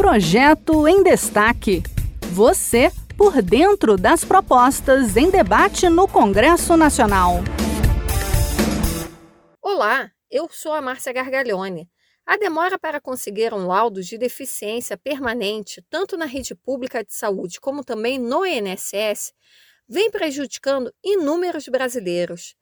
Projeto em Destaque. Você por dentro das propostas em debate no Congresso Nacional. Olá, eu sou a Márcia Gargalhone. A demora para conseguir um laudo de deficiência permanente, tanto na rede pública de saúde como também no INSS, vem prejudicando inúmeros brasileiros.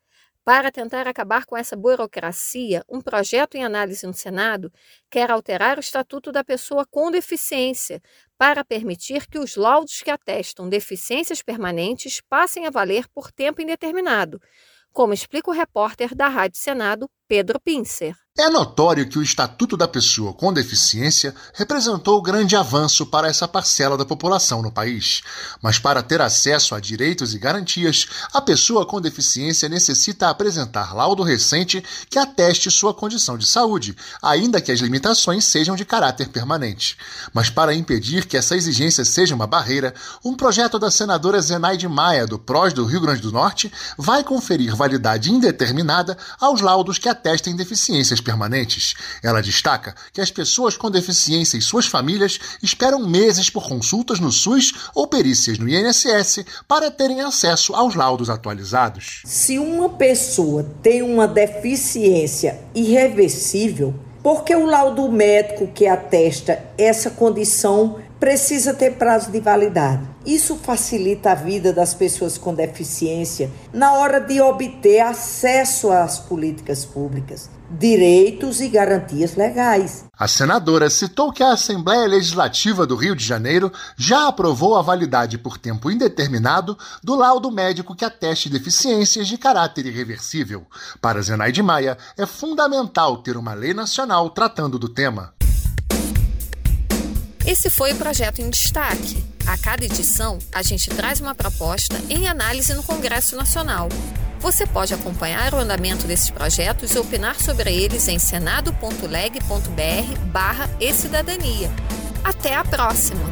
Para tentar acabar com essa burocracia, um projeto em análise no Senado quer alterar o Estatuto da Pessoa com Deficiência para permitir que os laudos que atestam deficiências permanentes passem a valer por tempo indeterminado, como explica o repórter da Rádio Senado, Pedro Pincer. É notório que o Estatuto da Pessoa com Deficiência representou grande avanço para essa parcela da população no país. Mas para ter acesso a direitos e garantias, a pessoa com deficiência necessita apresentar laudo recente que ateste sua condição de saúde, ainda que as limitações sejam de caráter permanente. Mas para impedir que essa exigência seja uma barreira, um projeto da senadora Zenaide Maia, do PROS do Rio Grande do Norte, vai conferir validade indeterminada aos laudos que atestem deficiências permanentes. Ela destaca que as pessoas com deficiência e suas famílias esperam meses por consultas no SUS ou perícias no INSS para terem acesso aos laudos atualizados. Se uma pessoa tem uma deficiência irreversível, porque o laudo médico que atesta essa condição precisa ter prazo de validade. Isso facilita a vida das pessoas com deficiência na hora de obter acesso às políticas públicas, direitos e garantias legais. A senadora citou que a Assembleia Legislativa do Rio de Janeiro já aprovou a validade por tempo indeterminado do laudo médico que ateste deficiências de caráter irreversível. Para Zenaide Maia, é fundamental ter uma lei nacional tratando do tema. Esse foi o projeto em destaque. A cada edição, a gente traz uma proposta em análise no Congresso Nacional. Você pode acompanhar o andamento desses projetos e opinar sobre eles em senado.leg.br barra e cidadania. Até a próxima!